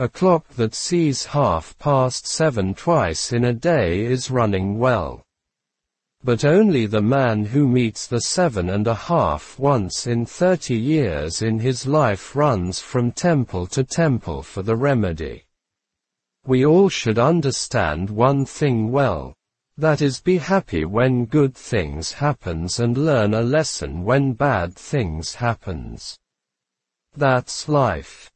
A clock that sees half past seven twice in a day is running well. But only the man who meets the seven and a half once in thirty years in his life runs from temple to temple for the remedy. We all should understand one thing well. That is be happy when good things happens and learn a lesson when bad things happens. That's life.